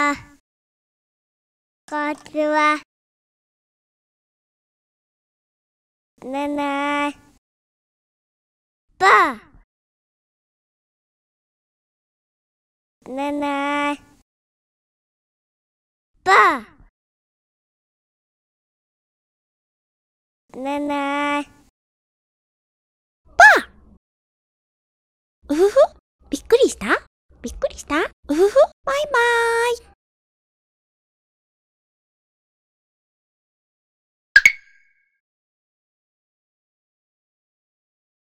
こんちは。ねねばねねばねねばうふふ。びっくりした？びっくりした？うふふ。バイバイ。